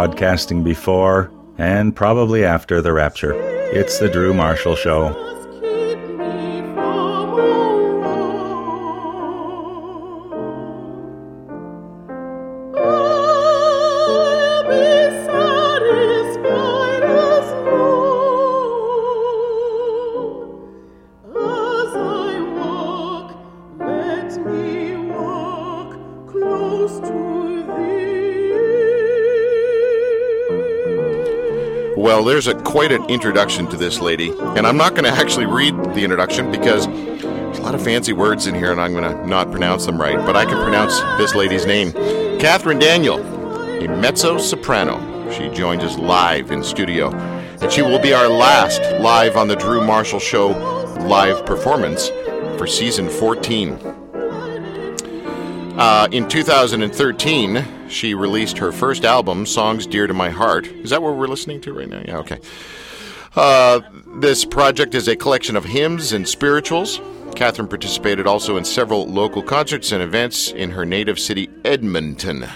broadcasting before and probably after the rapture. It's the Drew Marshall Show. Well, there's a quite an introduction to this lady, and I'm not going to actually read the introduction because there's a lot of fancy words in here, and I'm going to not pronounce them right. But I can pronounce this lady's name, Catherine Daniel, a mezzo soprano. She joins us live in studio, and she will be our last live on the Drew Marshall Show live performance for season 14. Uh, in 2013, she released her first album, Songs Dear to My Heart. Is that what we're listening to right now? Yeah, okay. Uh, this project is a collection of hymns and spirituals. Catherine participated also in several local concerts and events in her native city, Edmonton.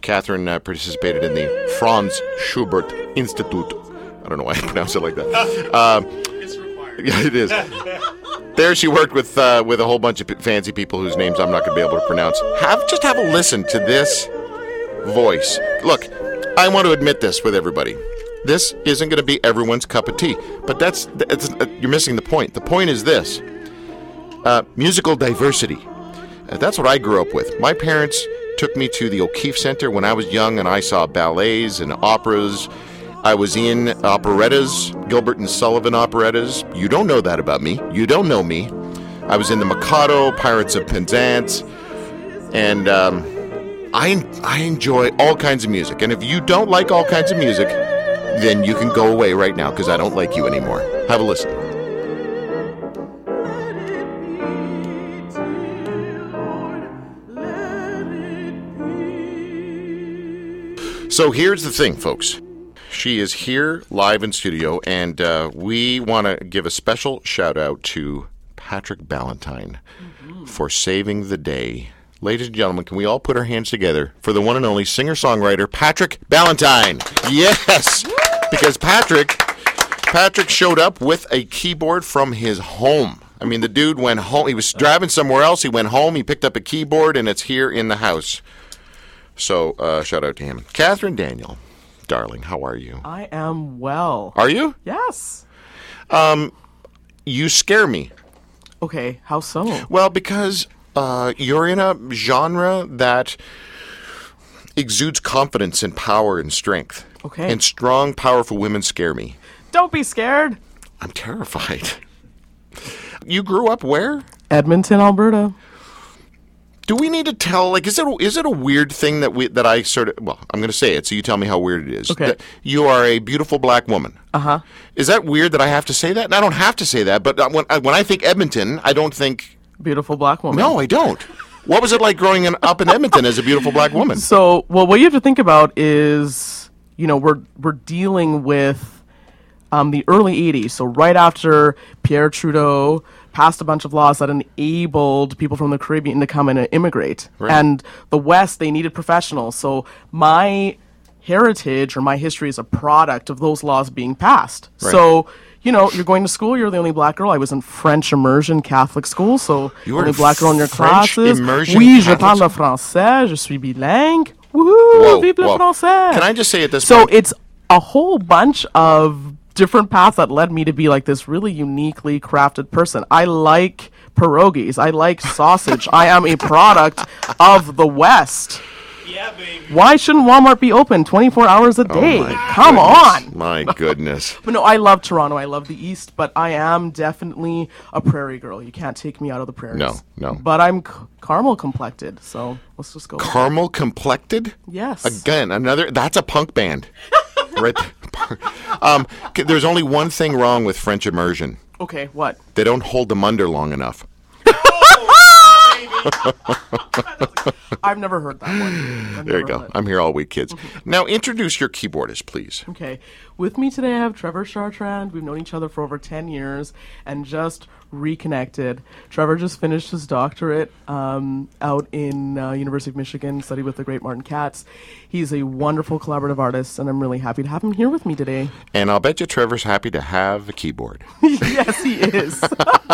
Catherine uh, participated in the Franz Schubert Institute. I don't know why I pronounce it like that. Uh, yeah, it is. There, she worked with uh, with a whole bunch of p- fancy people whose names I'm not going to be able to pronounce. Have just have a listen to this voice. Look, I want to admit this with everybody. This isn't going to be everyone's cup of tea, but that's, uh, you're missing the point. The point is this: uh, musical diversity. Uh, that's what I grew up with. My parents took me to the O'Keefe Center when I was young, and I saw ballets and operas. I was in operettas, Gilbert and Sullivan operettas. You don't know that about me. You don't know me. I was in the Mikado, Pirates of Penzance, and um, I I enjoy all kinds of music. And if you don't like all kinds of music, then you can go away right now because I don't like you anymore. Have a listen. So here's the thing, folks. She is here live in studio, and uh, we want to give a special shout out to Patrick Ballantyne for saving the day. Ladies and gentlemen, can we all put our hands together for the one and only singer songwriter Patrick Ballantyne? Yes, because Patrick Patrick showed up with a keyboard from his home. I mean, the dude went home. He was driving somewhere else. He went home. He picked up a keyboard, and it's here in the house. So, uh, shout out to him. Catherine Daniel, darling, how are you? I am well. Are you? Yes. Um, You scare me. Okay, how so? Well, because uh, you're in a genre that exudes confidence and power and strength. Okay. And strong, powerful women scare me. Don't be scared. I'm terrified. You grew up where? Edmonton, Alberta. Do we need to tell? Like, is it is it a weird thing that we that I sort of? Well, I'm going to say it, so you tell me how weird it is. Okay. That you are a beautiful black woman. Uh huh. Is that weird that I have to say that? And I don't have to say that, but uh, when I, when I think Edmonton, I don't think. Beautiful black woman. No, I don't. What was it like growing in, up in Edmonton as a beautiful black woman? So, well, what you have to think about is, you know, we're we're dealing with um, the early '80s. So, right after Pierre Trudeau passed a bunch of laws that enabled people from the Caribbean to come in and immigrate, and the West they needed professionals. So, my heritage or my history is a product of those laws being passed. So. You know, you're going to school. You're the only black girl. I was in French immersion Catholic school, so You were only black girl in your French classes. immersion oui, je parle le français. Je suis bilingue. Woohoo! Vive le whoa. français! Can I just say at this way? So point? it's a whole bunch of different paths that led me to be like this really uniquely crafted person. I like pierogies. I like sausage. I am a product of the West. Yeah, baby. Why shouldn't Walmart be open 24 hours a day? Oh Come goodness. on. My goodness. But no, I love Toronto. I love the East, but I am definitely a prairie girl. You can't take me out of the prairies. No, no. But I'm c- caramel complected, so let's just go. with Caramel complected? Yes. Again, another. That's a punk band. right. Um, there's only one thing wrong with French immersion. Okay, what? They don't hold them under long enough. I've never heard that one. I've There you go. I'm here all week, kids. Now introduce your keyboardist, please. Okay. With me today, I have Trevor Chartrand. We've known each other for over 10 years and just reconnected. Trevor just finished his doctorate um, out in uh, University of Michigan, studied with the great Martin Katz. He's a wonderful collaborative artist, and I'm really happy to have him here with me today. And I'll bet you Trevor's happy to have a keyboard. yes, he is.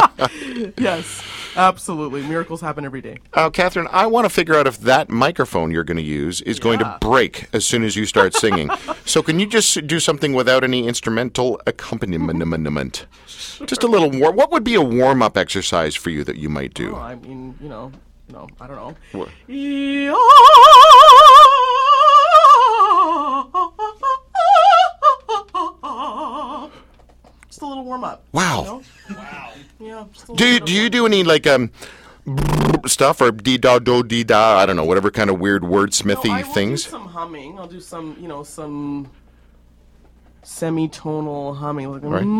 yes, absolutely. Miracles happen every day. Uh, Catherine, I want to figure out if that microphone you're going to use is going to break as soon as you start singing. so can you just do something without any instrumental accompaniment? Just a little warm. What would be a warm up exercise for you that you might do? Well, I mean, you know, you know, I don't know. What? Do you, do you do any like um stuff or dee da do dee da? I don't know, whatever kind of weird wordsmithy No, things. Do some humming. I'll do some, you know, some semitonal humming, like Right. mm,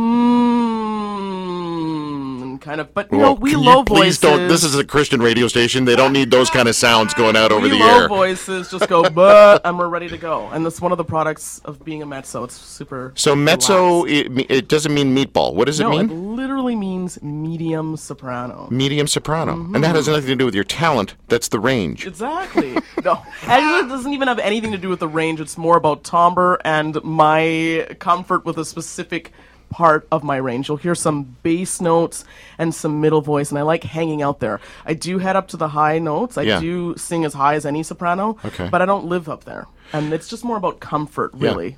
kind of. But you Well, know, we low voices. don't. This is a Christian radio station. They don't need those kind of sounds going out over we the low air. voices just go, but and we're ready to go. And that's one of the products of being a mezzo. It's super. So mezzo, it, it doesn't mean meatball. What does it No, mean? it literally means medium soprano. medium soprano. And that has Mm-hmm. nothing to do with your talent. That's the range. Exactly. no, actually, it doesn't even have anything to do with the range. It's more about timbre and my comfort with a specific part of my range. You'll hear some bass notes and some middle voice, and I like hanging out there. I do head up to the high notes. I Yeah. do sing as high as any soprano, Okay. but I don't live up there. And it's just more about comfort, really.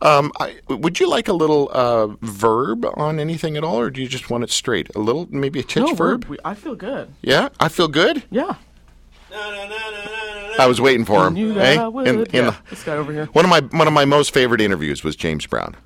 Um, I, would you like a little uh, verb on anything at all, or do you just want it straight? A little, maybe a titch No, verb? we- I feel good. Yeah, I feel good. Yeah. I was waiting for him. That eh? In- in yeah, the- this guy over here. one of my one of my most favorite interviews was James Brown.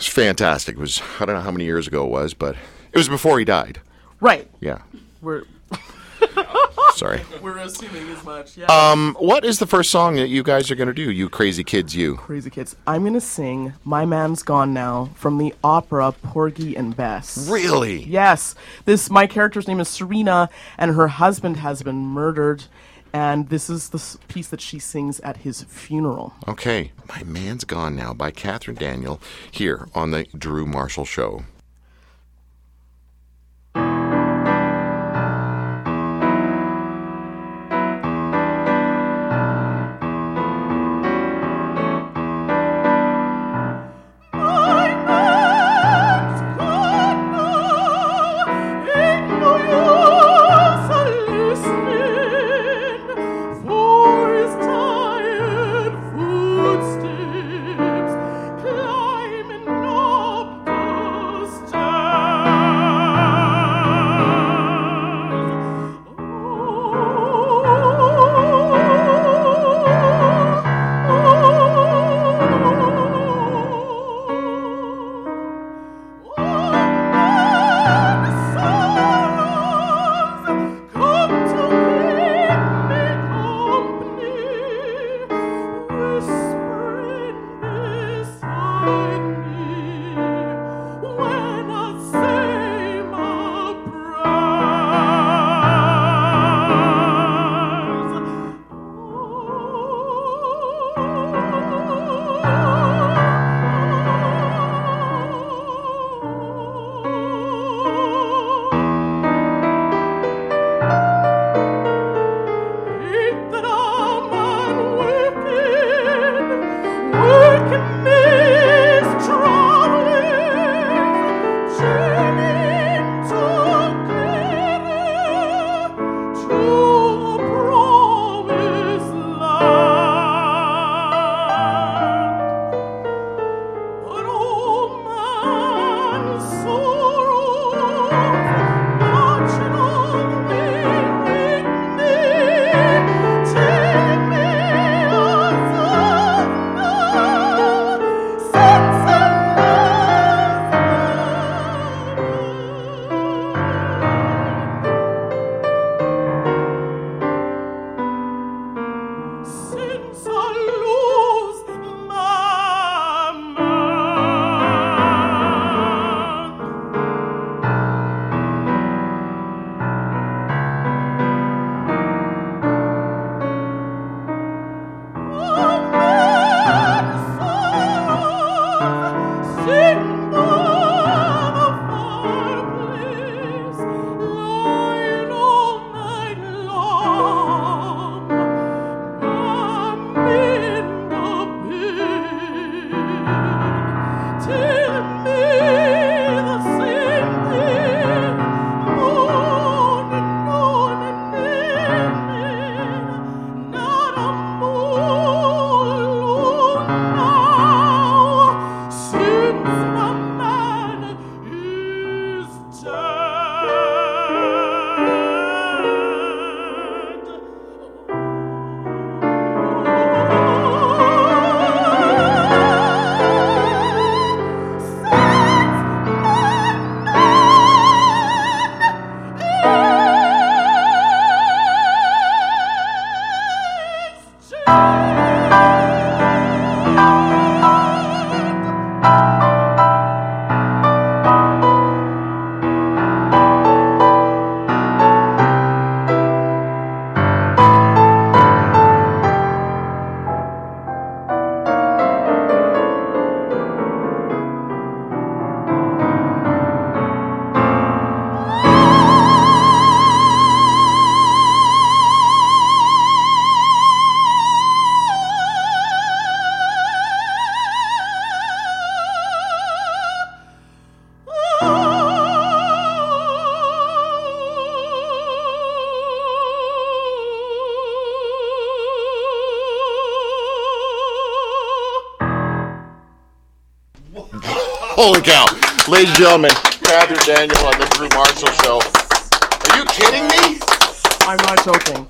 It was fantastic. It was I don't know how many years ago it was, but it was before he died. Right. Yeah. We're Sorry. we're assuming as much. Yeah. Um, what is the first song that you guys are going to do? You crazy kids, you. Crazy Kids. I'm gonna sing "My Man's Gone Now" from the opera Porgy and Bess. Really? Yes, this my character's name is Serena, and her husband has been murdered, and this is the piece that she sings at his funeral. Okay. My Man's Gone Now by Catherine Daniel here on the Drew Marshall Show. Holy cow. Ladies and gentlemen, Catherine Daniel on the Drew Marshall Show. Are you kidding me? I'm not joking.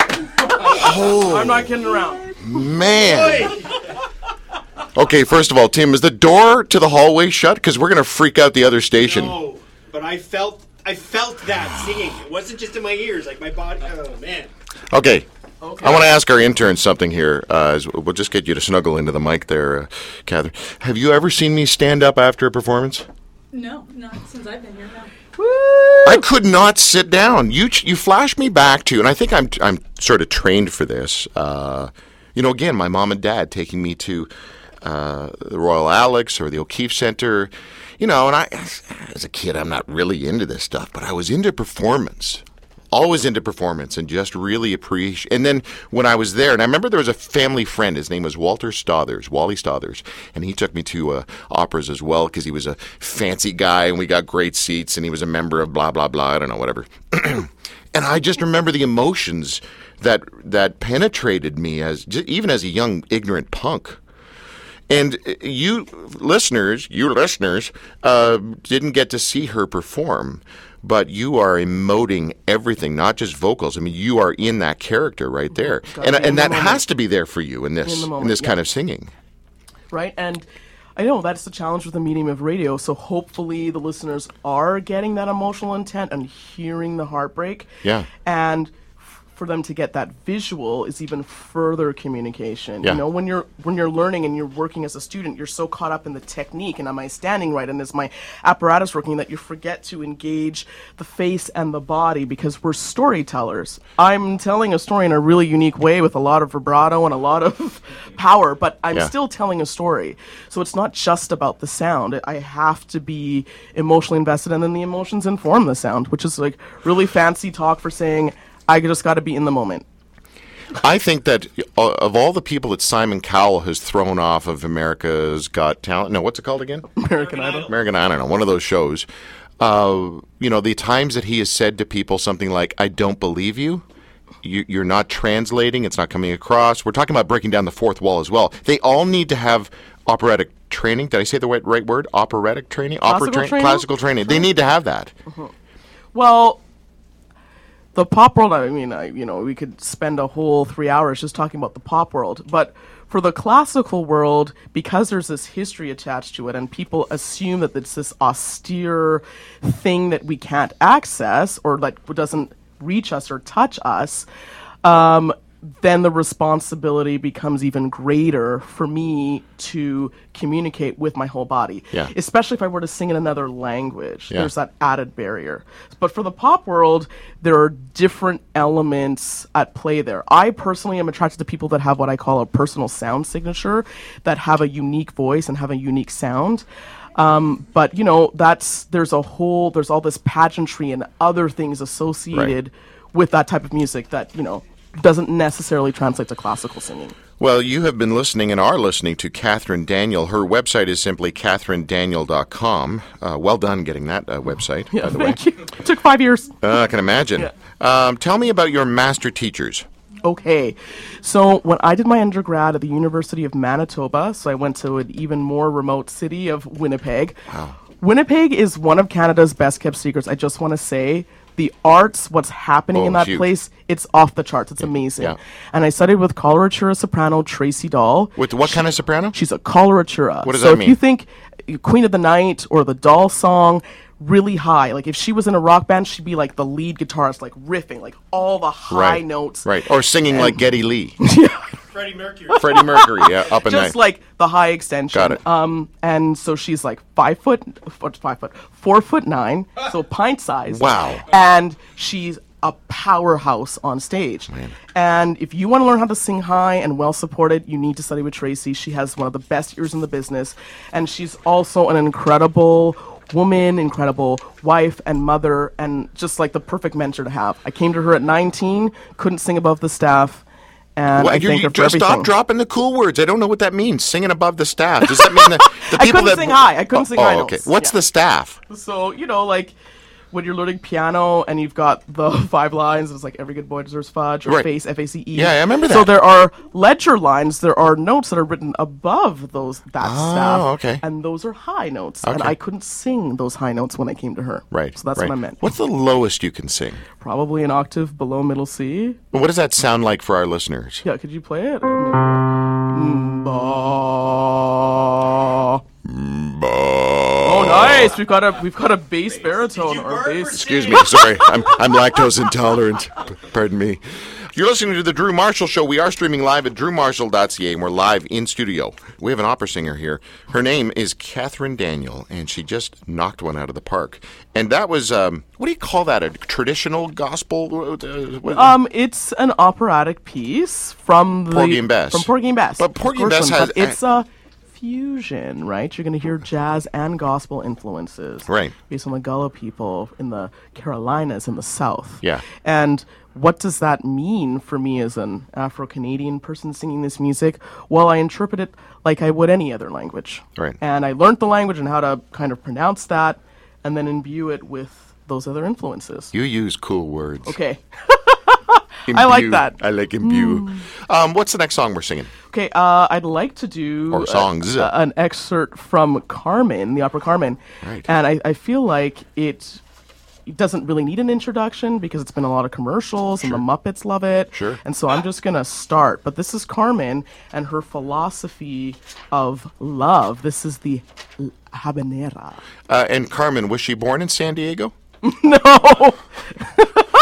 I'm not kidding around. Man. Okay, first of all, Tim, is the door to the hallway shut? Because we're going to freak out the other station. No, but I felt I felt that singing. It wasn't just in my ears, like my body. Oh man. Okay. I want to ask our intern something here. Uh, we'll just get you to snuggle into the mic there, uh, Catherine. Have you ever seen me stand up after a performance? No, not since I've been here. No. I could not sit down. You you flashed me back to, and I think I'm I'm sort of trained for this. Uh, you know, again, my mom and dad taking me to uh, the Royal Alex or the O'Keefe Center. You know, and I, as a kid, I'm not really into this stuff, but I was into performance. Always into performance and just really appreciate. And then when I was there, and I remember there was a family friend. His name was Walter Stothers, Wally Stothers, and he took me to uh, operas as well because he was a fancy guy and we got great seats and he was a member of blah blah blah. I don't know whatever. and I just remember the emotions that that penetrated me as even as a young ignorant punk. And uh, you listeners, you listeners, uh, didn't get to see her perform, but you are emoting everything, not just vocals. I mean, you are in that character right there, Gotta and and that moment. has to be there for you in this In the in, this yeah. kind of singing. right? And I know that's the challenge with the medium of radio. So hopefully the listeners are getting that emotional intent and hearing the heartbreak. Yeah. And for them to get that visual is even further communication. Yeah. You know, when you're when you're learning and you're working as a student, you're so caught up in the technique and am I standing right and is my apparatus working that you forget to engage the face and the body because we're storytellers. I'm telling a story in a really unique way with a lot of vibrato and a lot of power, but I'm Yeah. still telling a story. So it's not just about the sound. I have to be emotionally invested and then the emotions inform the sound, which is like really fancy talk for saying I just got to be in the moment. I think that uh, of all the people that Simon Cowell has thrown off of America's Got Talent, no, what's it called again? American Idol. American, I don't know, one of those shows. Uh, you know, the times that he has said to people something like, I don't believe you, you, you're not translating, it's not coming across. We're talking about breaking down the fourth wall as well. They all need to have operatic training. Did I say the right, right word? Operatic training? Opera tra- training? Classical training. They need to have that. Well, the pop world. I mean, I, you know, we could spend a whole three hours just talking about the pop world, but for the classical world, because there's this history attached to it, and people assume that it's this austere thing that we can't access or that doesn't reach us or touch us. Um, then the responsibility becomes even greater for me to communicate with my whole body. Yeah. Especially if I were to sing in another language. Yeah. There's that added barrier. But for the pop world, there are different elements at play there. I personally am attracted to people that have what I call a personal sound signature, that have a unique voice and have a unique sound. Um, but you know, that's there's a whole there's all this pageantry and other things associated with that type of music that you know doesn't necessarily translate to classical singing. Well, you have been listening and are listening to Catherine Daniel. Her website is simply catherinedaniel.com. Uh, well done getting that uh, website, by the way. Thank you. It took five years. Uh, I can imagine. Um, tell me about your master teachers. Okay, so when I did my undergrad at the University of Manitoba, so I went to an even more remote city of Winnipeg. Wow. Winnipeg is one of Canada's best kept secrets. I just want to say the arts, what's happening Oh, in that huge. place, it's off the charts. It's amazing. yeah. And I studied with coloratura soprano Tracy Dahl. With what kind of soprano? She's a coloratura. What does so that if you think Queen of the Night or the Doll song, really high. Like if she was in a rock band, she'd be like the lead guitarist, like riffing, like all the high right. notes. Right. Or singing like Geddy Lee. Freddie Mercury. Freddie Mercury, yeah, up and Just night. like the high extension. Got it. Um, and so she's like five foot, five foot, four foot nine, so pint size. Wow. And she's a powerhouse on stage. And if you want to learn how to sing high and well supported, you need to study with Tracy. She has one of the best ears in the business, and she's also an incredible woman, incredible wife and mother, and just like the perfect mentor to have. I came to her at 19, couldn't sing above the staff. And Well, I you, thank you her for just everything. stop dropping the cool words. I don't know what that means. Singing above the staff. Does that mean that the I people couldn't that sing high. I couldn't oh, sing oh, high. oh, okay. notes. What's Yeah. the staff? So, you know, like when you're learning piano and you've got the five lines, it's like every good boy deserves fudge or Right. face, F A C E. Yeah, I remember that. So there are ledger lines. There are notes that are written above those that staff. Oh, okay. And those are high notes, and I couldn't sing those high notes when I came to her. Right. So that's right. what I meant. What's the lowest you can sing? Probably an octave below middle C. What does that sound like for our listeners? Yeah, could you play it? Mm, ba. Oh, nice! We've got a we've got a bass baritone or burp bass. Excuse me. Sorry, I'm, I'm lactose intolerant. Pardon me. You're listening to the Drew Marshall Show. We are streaming live at drewmarshall.ca, and we're live in studio. We have an opera singer here. Her name is Catherine Daniel, and she just knocked one out of the park. And that was, um, what do you call that? A traditional gospel? Uh, Um, it's an operatic piece from the Porgy and Bess. From Porgy and Bess. But Porgy of and Bess has- it's a fusion, right? You're going to hear jazz and gospel influences, Right. Based on the Gullah people in the Carolinas in the South. Yeah. And what does that mean for me as an Afro Canadian person singing this music? Well, I interpret it like I would any other language. Right. And I learned the language and how to kind of pronounce that, and then imbue it with those other influences. you use cool words. Okay. I like that. I like imbue. Um, what's the next song we're singing? Okay, uh, I'd like to do Or songs. a- an excerpt from Carmen, the opera Carmen, Right. and I, I feel like it, doesn't really need an introduction because it's been a lot of commercials and the Muppets love it. Sure. And so I'm just gonna start. But this is Carmen and her philosophy of love. This is the habanera. Uh, and Carmen, was she born in San Diego? no.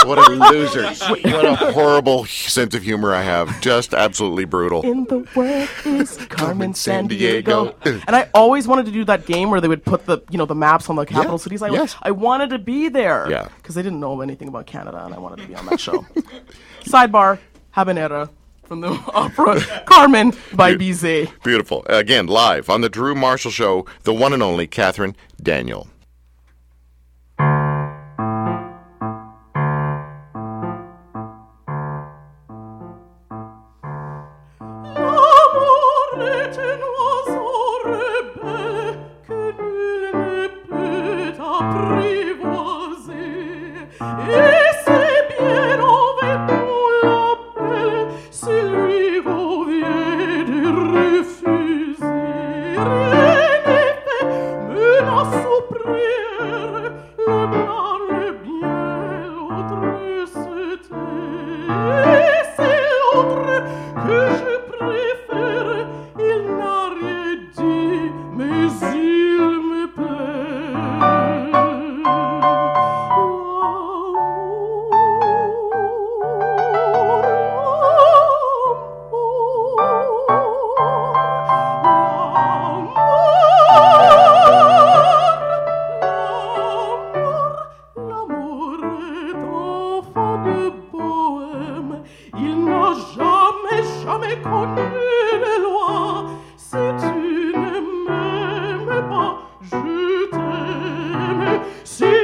What a loser. what a horrible sense of humor I have. Just absolutely brutal. in the world is Carmen San. Diego. And I always wanted to do that game where they would put the you know the maps on the capital Yeah, cities. I, yes. I wanted to be there. Yeah. Because I didn't know anything about Canada and I wanted to be on that show. Sidebar, Habanera from the opera Carmen by Bizet. Beautiful. Again, live on the Drew Marshall Show, the one and only Catherine Daniel. T'aime.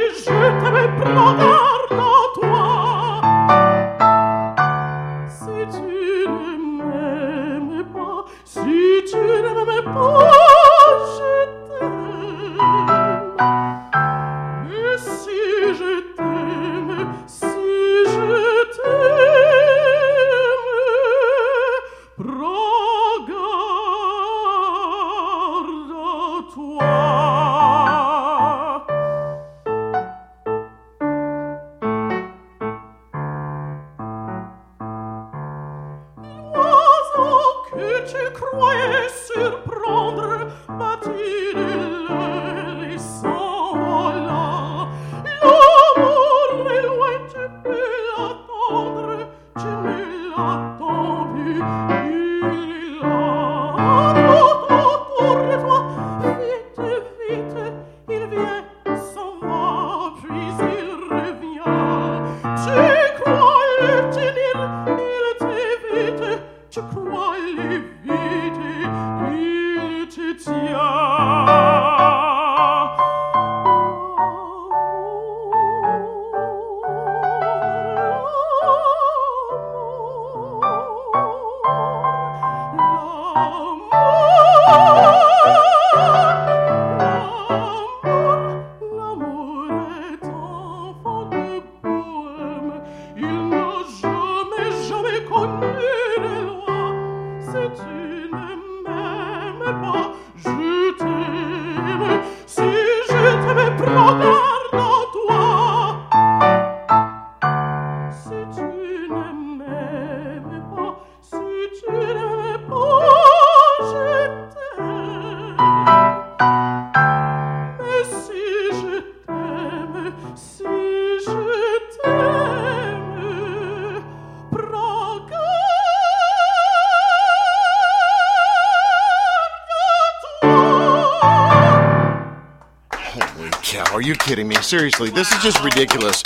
Seriously, this is just ridiculous.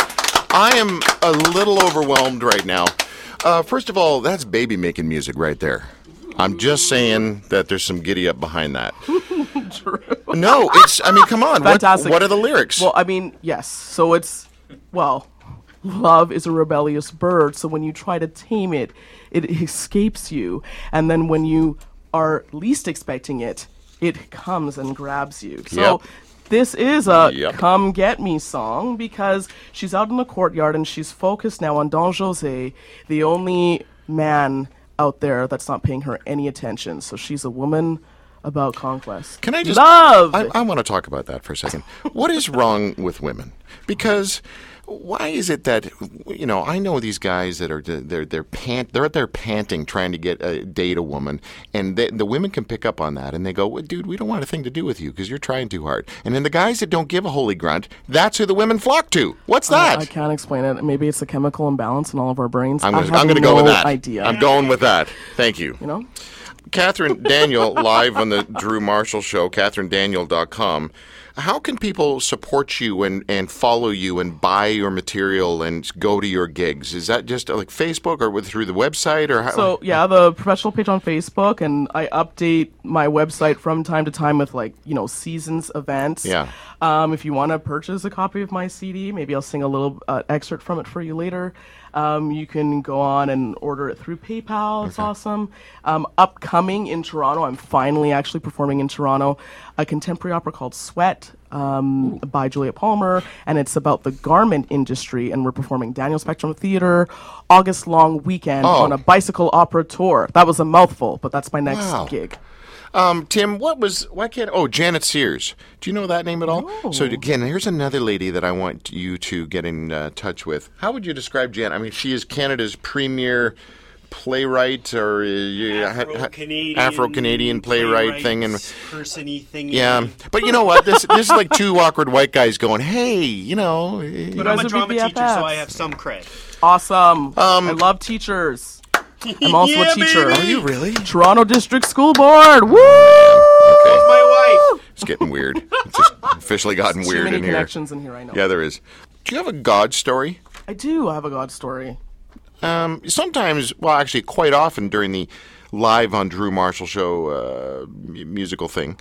I am a little overwhelmed right now. Uh, first of all, that's baby making music right there. I'm just saying that there's some giddy up behind that. No, it's. I mean, come on. What, Fantastic. what are the lyrics? Well, I mean, yes. So it's, well, love is a rebellious bird. So when you try to tame it, it escapes you. And then when you are least expecting it, it comes and grabs you. So Yep. This is a Yep. come get me song because she's out in the courtyard and she's focused now on Don Jose, the only man out there that's not paying her any attention. So she's a woman about conquest. Can I just love? I, I want to talk about that for a second. What is wrong with women? Because why is it that you know I know these guys that are they're they're pant they're out there panting trying to get a date a woman, and they, the women can pick up on that and they go, well, "Dude, we don't want a thing to do with you because you're trying too hard." And then the guys that don't give a holy grunt, that's who the women flock to. What's that? I can't explain it. Maybe it's a chemical imbalance in all of our brains. I'm gonna, I'm gonna no go with that. Idea. I'm going with that. Thank you. you know. Catherine Daniel live on the Drew Marshall Show, catherinedaniel.com. How can people support you and, and follow you and buy your material and go to your gigs? Is that just like Facebook or with, through the website or how? So yeah, the professional page on Facebook, and I update my website from time to time with like you know seasons events. Yeah. Um, if you want to purchase a copy of my CD, maybe I'll sing a little uh, excerpt from it for you later. Um, you can go on and order it through PayPal. It's awesome. Um, upcoming in Toronto, I'm finally actually performing in Toronto a contemporary opera called Sweat um, by Juliet Palmer, and it's about the garment industry. And we're performing Daniel Spectrum Theater August long weekend Oh. on a bicycle opera tour. That was a mouthful, but that's my next Wow. gig. Um, Tim, what was why can't oh Djanet Sears? Do you know that name at all? So again, here's another lady that I want you to get in uh, touch with. How would you describe Djanet? I mean, she is Canada's premier playwright or uh, yeah, ha- ha- Afro-Canadian, Afro-Canadian playwright thing and person-y thing. Yeah, but you know what? This this is like two awkward white guys going, "Hey, you know." But I'm a drama big teacher, so I have some cred. Awesome. Um, I love teachers. I'm also Yeah, a teacher. baby! Are you really? Toronto District School Board. Woo! Okay, It's My wife. it's getting weird. It's just officially gotten Too weird many in here. connections in here. I know. Yeah, there is. Do you have a God story? I do have a God story. Um, sometimes, well, actually, quite often during the live on Drew Marshall show uh, m- musical thing.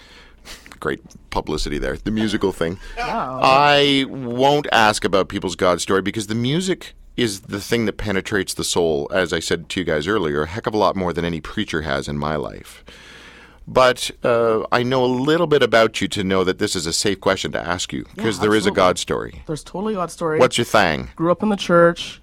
Great publicity there. The musical thing. I won't ask about people's God story because the music is the thing that penetrates the soul, as I said to you guys earlier, a heck of a lot more than any preacher has in my life. But uh, I know a little bit about you to know that this is a safe question to ask you because there is a. God story. There's totally a God story. What's your thing? Grew up in the church,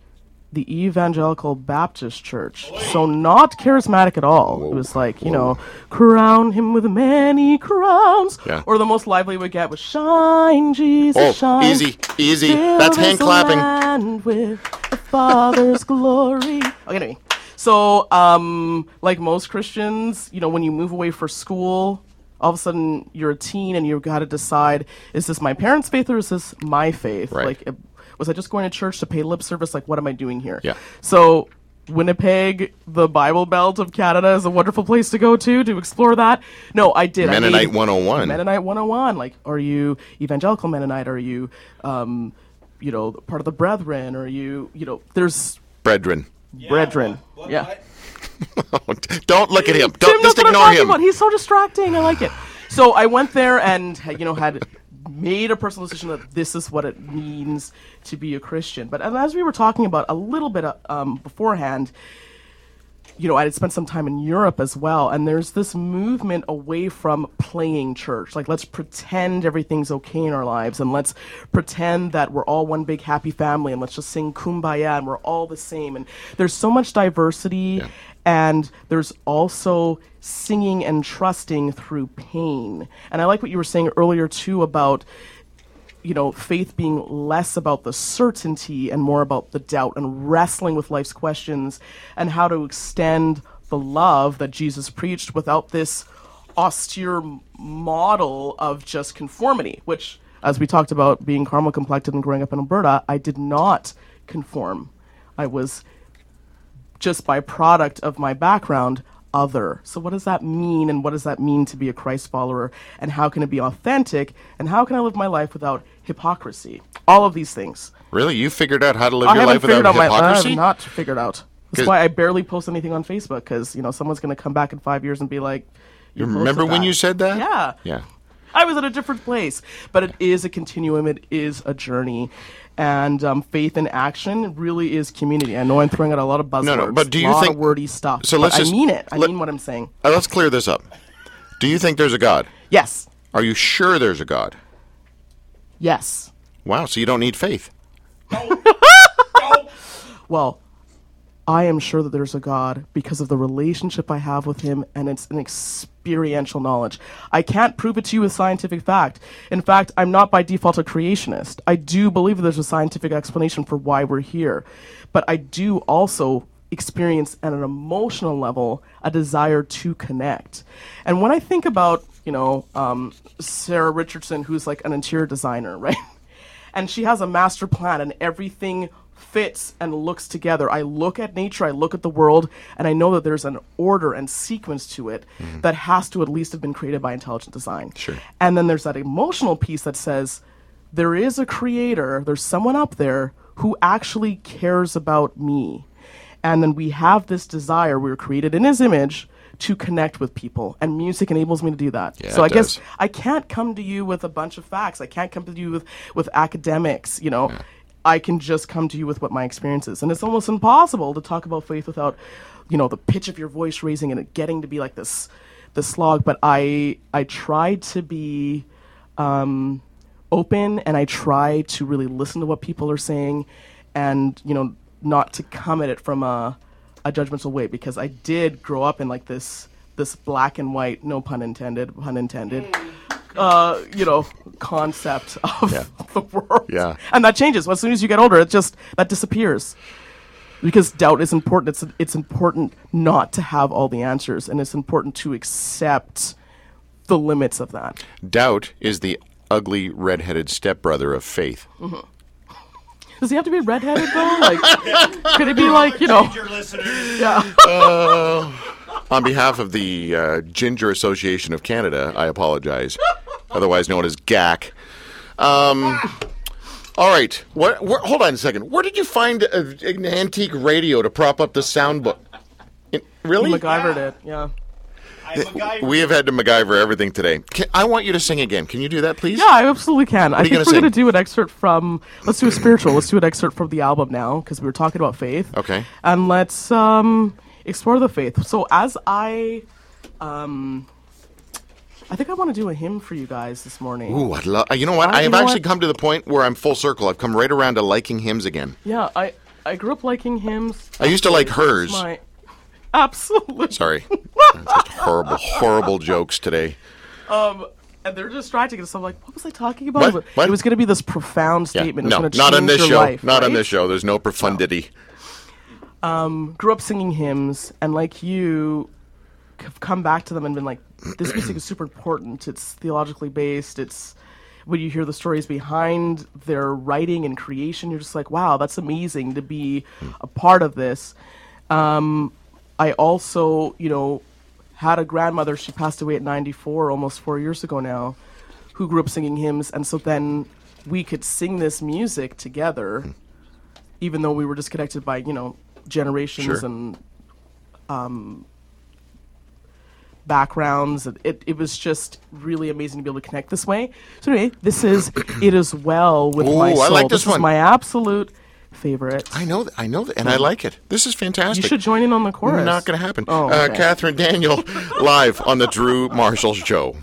the Evangelical Baptist Church. So not charismatic at all. It was like, you know, crown him with many crowns. Yeah. Or the most lively we get was shine, Jesus, Oh, shine. easy, easy. Fill That's hand clapping. with the Father's glory. Okay, anyway. So, um, like most Christians, you know, when you move away for school, all of a sudden you're a teen and you've got to decide: is this my parents' faith or is this my faith? Right. Like, it- was I just going to church to pay lip service? Like, what am I doing here? Yeah. So. Winnipeg, the Bible Belt of Canada, is a wonderful place to go to to explore that. No, I did. I Mennonite made- 101. Mennonite 101. Like, are you evangelical Mennonite? Are you, um, you know, part of the Brethren? Are you, you know, there's Brethren. Brethren. yeah. Don't look at him. Don't knows just what I'm ignore him. about. He's so distracting. I like it. So I went there and you know had made a personal decision that this is what it means to be a Christian. But as we were talking about a little bit uh, um, beforehand, you know, I had spent some time in Europe as well, and there's this movement away from playing church. Like, let's pretend everything's okay in our lives, and let's pretend that we're all one big happy family, and let's just sing kumbaya, and we're all the same. And there's so much diversity, and there's also singing and trusting through pain. And I like what you were saying earlier, too, about you know, faith being less about the certainty and more about the doubt and wrestling with life's questions and how to extend the love that Jesus preached without this austere model of just conformity, which, as we talked about being caramel complected and growing up in Alberta, I did not conform. I was just by product of my background other. So, what does that mean? And what does that mean to be a Christ follower? And how can it be authentic? And how can I live my life without hypocrisy? All of these things. Really? You figured out how to live I your life without out my. I have not figured out. That's why I barely post anything on Facebook because you know someone's going to come back in five years and be like, you remember when that." you said that? Yeah. Yeah. I was at a different place. But it is a continuum, it is a journey. And um, faith in action really is community. I know I'm throwing out a lot of buzzwords. no, no, but do you lot think- of wordy stuff? so let's I just- mean it. I let- mean what I'm saying. Uh, let's clear this up. Do you think there's a God? Yes. Are you sure there's a God? Yes. Wow, so you don't need faith. Well, I am sure that there's a God because of the relationship I have with Him, and it's an experiential knowledge. I can't prove it to you with scientific fact. In fact, I'm not by default a creationist. I do believe that there's a scientific explanation for why we're here, but I do also experience at an emotional level a desire to connect. And when I think about, you know, um, Sarah Richardson, who's like an interior designer, right? and she has a master plan and everything fits and looks together. I look at nature, I look at the world, and I know that there's an order and sequence to it mm-hmm. that has to at least have been created by intelligent design. Sure. And then there's that emotional piece that says there is a creator, there's someone up there who actually cares about me. And then we have this desire, we were created in his image to connect with people, and music enables me to do that. Yeah, so I it guess. I can't come to you with a bunch of facts. I can't come to you with, with academics, you know. I can just come to you with what my experience is. And it's almost impossible to talk about faith without, you know, the pitch of your voice raising and it getting to be like this this slog. But I I try to be um, open and I try to really listen to what people are saying and, you know, not to come at it from a, a judgmental way because I did grow up in like this this black and white, no pun intended, pun intended, uh, you know, concept of Yeah. the world. Yeah. And that changes. As soon as you get older, it just that disappears. Because doubt is important. It's it's important not to have all the answers, and it's important to accept the limits of that. Doubt is the ugly red-headed stepbrother of faith. Does he have to be redheaded though? Like, could it be like you know? Your listeners. On behalf of the uh, Ginger Association of Canada, I apologize, otherwise known as GAC. Um, all right, what, where, hold on a second. Where did you find a, an antique radio to prop up the sound book? In- really? MacGyvered it. Yeah. I'm a. We have had to MacGyver everything today. Can, I want you to sing again. Can you do that, please? Yeah, I absolutely can. I think gonna we're going to do an excerpt from. Let's do a spiritual. Let's do an excerpt from the album now because we were talking about faith. Okay. And let's um, explore the faith. So as I, um, I think I want to do a hymn for you guys this morning. Ooh, I love. You know what? Uh, I have actually what? come to the point where I'm full circle. I've come right around to liking hymns again. Yeah, I I grew up liking hymns. I used to like hers. My absolutely. Sorry, just horrible, horrible jokes today. Um, and they're just distracting. So I'm like, what was I talking about? What? What? It was going to be this profound Yeah, statement. no, not on this show. life, not on this show. There's no profundity. Um, grew up singing hymns and like you have come back to them and been like this music is super important. It's theologically based. It's when you hear the stories behind their writing and creation you're just like wow that's amazing to be a part of this. Um, i also you know had a grandmother. She passed away at 94 almost four years ago now who grew up singing hymns. And so then we could sing this music together even though we were disconnected by you know generations Sure. and um, backgrounds it, it was just really amazing to be able to connect this way so anyway this is it is well with my Ooh, soul I like this is one. my absolute favorite I know, that, I know, that, and I like it. This is fantastic. you should join in on the chorus Not going to happen. Oh, uh. Catherine Daniel, live on the Drew Marshall Show.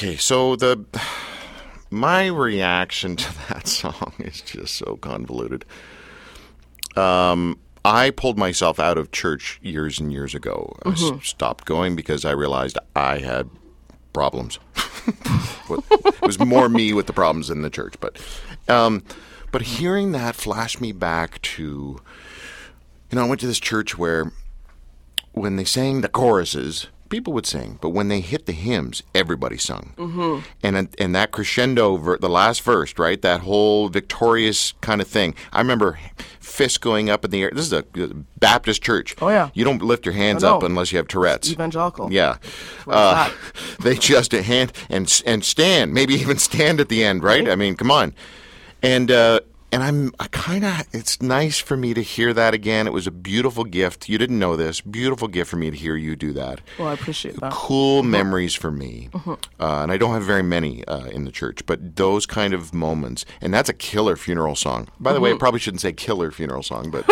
Okay, so the my reaction to that song is just so convoluted. Um, I pulled myself out of church years and years ago. I s- stopped going because I realized I had problems. it was more me with the problems than the church, but um, but hearing that flashed me back to you know I went to this church where when they sang the choruses, people would sing, but when they hit the hymns, everybody sung. Mm-hmm. And and that crescendo, ver- the last verse, right? That whole victorious kind of thing. I remember fists going up in the air. This is a Baptist church. Oh, yeah. You don't lift your hands up unless you have Tourette's. Evangelical. Yeah, uh, they just a hand and and stand, maybe even stand at the end, right? I mean, come on, and uh, and I'm I kind of it's nice for me to hear that again. It was a beautiful gift. You didn't know this, beautiful gift for me to hear you do that. Well, I appreciate that. Cool memories for me, uh, and I don't have very many uh, in the church, but those kind of moments, and that's a killer funeral song. By the way, I probably shouldn't say killer funeral song, but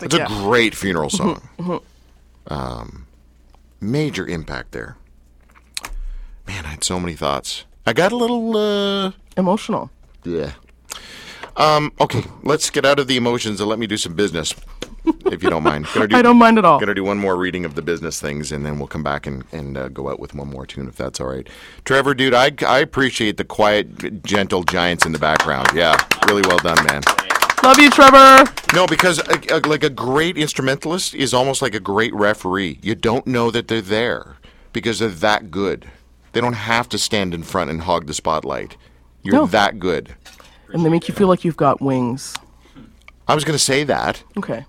it's a great funeral song. um, major impact there. Man, I had so many thoughts. I got a little. Uh, Emotional. Yeah. Um, okay, let's get out of the emotions and let me do some business, if you don't mind. Do, I don't mind at all. Gonna do one more reading of the business things, and then we'll come back and, and uh, go out with one more tune, if that's all right. Trevor, dude, I, I appreciate the quiet, gentle giants in the background. Yeah, really well done, man. Love you, Trevor. No, because uh, uh, like a great instrumentalist is almost like a great referee. You don't know that they're there because they're that good. They don't have to stand in front and hog the spotlight. You're No. that good. And they make you feel like you've got wings. I was going to say that. Okay.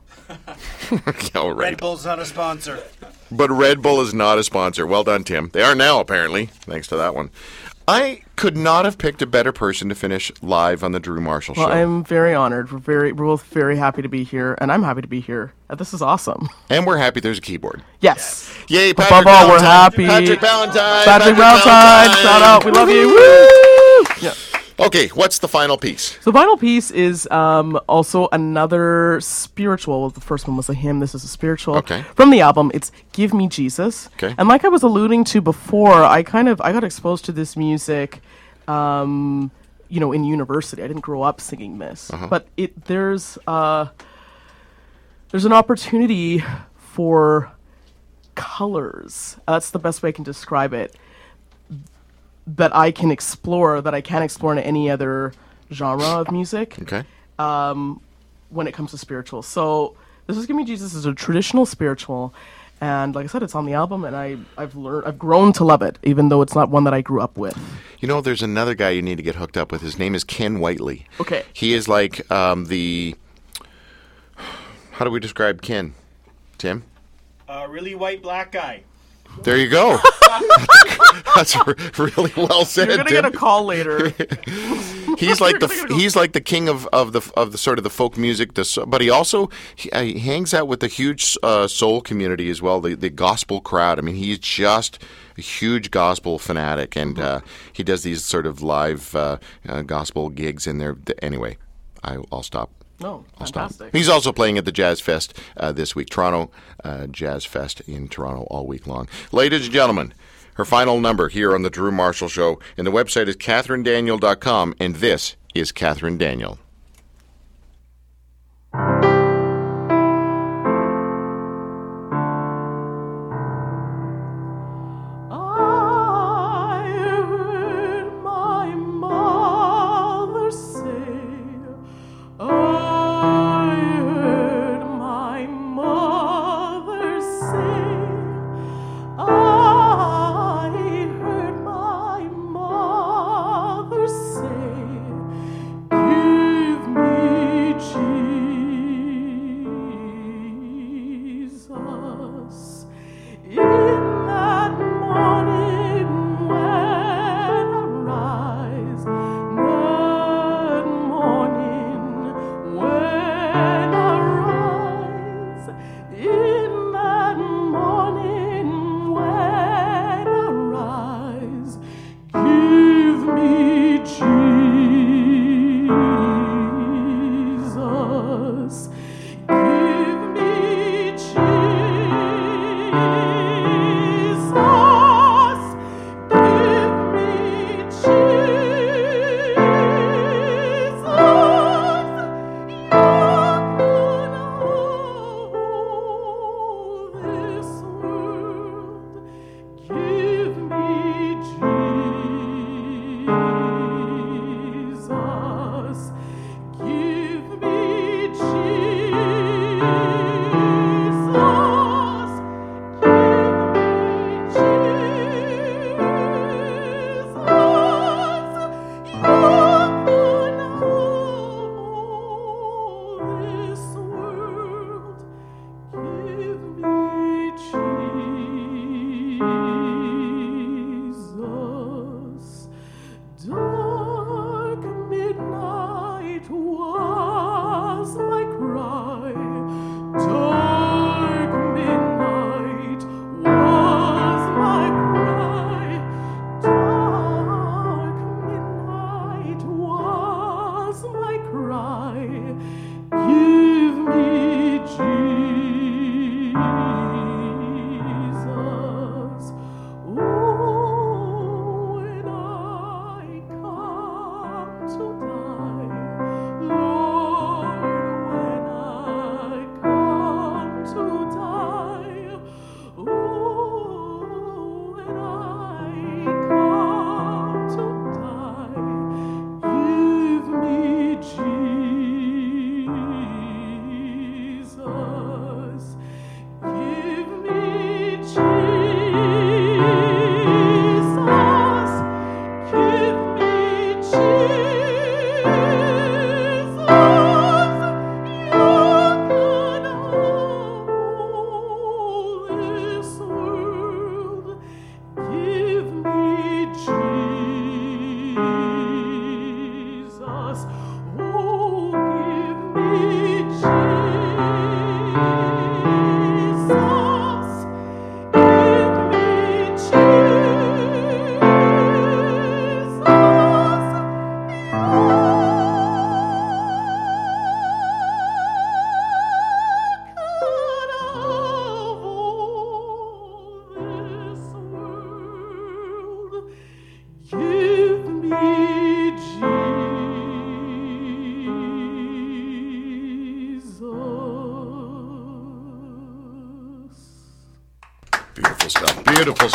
Yeah, all right. Red Bull's not a sponsor. But Red Bull is not a sponsor. Well done, Tim. They are now, apparently, thanks to that one. I could not have picked a better person to finish live on the Drew Marshall Well, Show. I'm very honored. We're very, we're both very happy to be here, and I'm happy to be here. Uh, This is awesome. and we're happy there's a keyboard. Yes. Yay, Patrick Above all, we're Valentine. happy. Patrick Valentine. Patrick Valentine, shout out. We love you. Woo! Yeah. Okay, what's the final piece? So, the final piece is um, also another spiritual. The first one was a hymn. This is a spiritual Okay. from the album. It's "Give Me Jesus." Okay. And like I was alluding to before, I kind of I got exposed to this music, um, you know, in university. I didn't grow up singing this, Uh-huh. but it there's uh, there's an opportunity for colors. That's the best way I can describe it. That I can explore that I can't explore in any other genre of music Okay. Um, when it comes to spiritual. So this is Give Me Jesus is a traditional spiritual, and like I said, it's on the album, and I I've learned I've grown to love it, even though it's not one that I grew up with. You know, there's another guy you need to get hooked up with. His name is Ken Whiteley. Okay. He is like um, the. How do we describe Ken? Tim? A really white black guy. There you go. That's really well said. You're gonna get a call later. he's like the You're f- gonna go- he's like the king of, of the of the sort of the folk music. The but he also he, uh, he hangs out with the huge uh, soul community as well. The the gospel crowd. I mean, he's just a huge gospel fanatic, and uh, he does these sort of live uh, uh, gospel gigs in there. Anyway, I, I'll stop. No, stop. fantastic. He's also playing at the Jazz Fest uh, this week, Toronto uh, Jazz Fest in Toronto all week long. Ladies and gentlemen, her final number here on the Drew Marshall Show, and the website is catherinedaniel.com, and this is Catherine Daniel.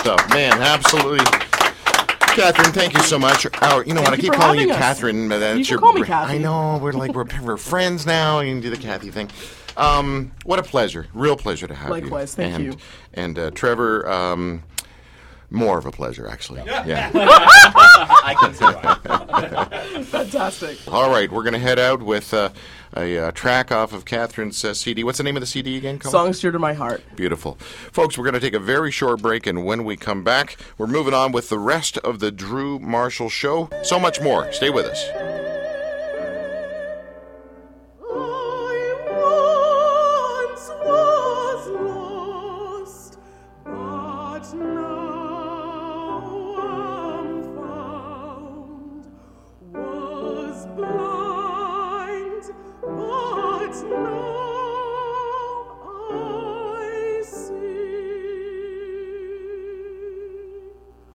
Stuff. Man, absolutely. Catherine, thank you so much. Our, you know what? I you keep for calling you us. Catherine. But that's You can your, call me Kathy. I know. We're like we're, we're friends now. You can do the Kathy thing. Um, what a pleasure. Real pleasure to have you. Likewise, thank and, you. And uh, Trevor, um, more of a pleasure, actually. Yeah. I can see why. Fantastic. All right, we're going to head out with uh, a uh, track off of Catherine's uh, CD. What's the name of the CD again? Colin? Songs dear to my heart. Beautiful. Folks, we're going to take a very short break, and when we come back, we're moving on with the rest of the Drew Marshall Show. So much more. Stay with us.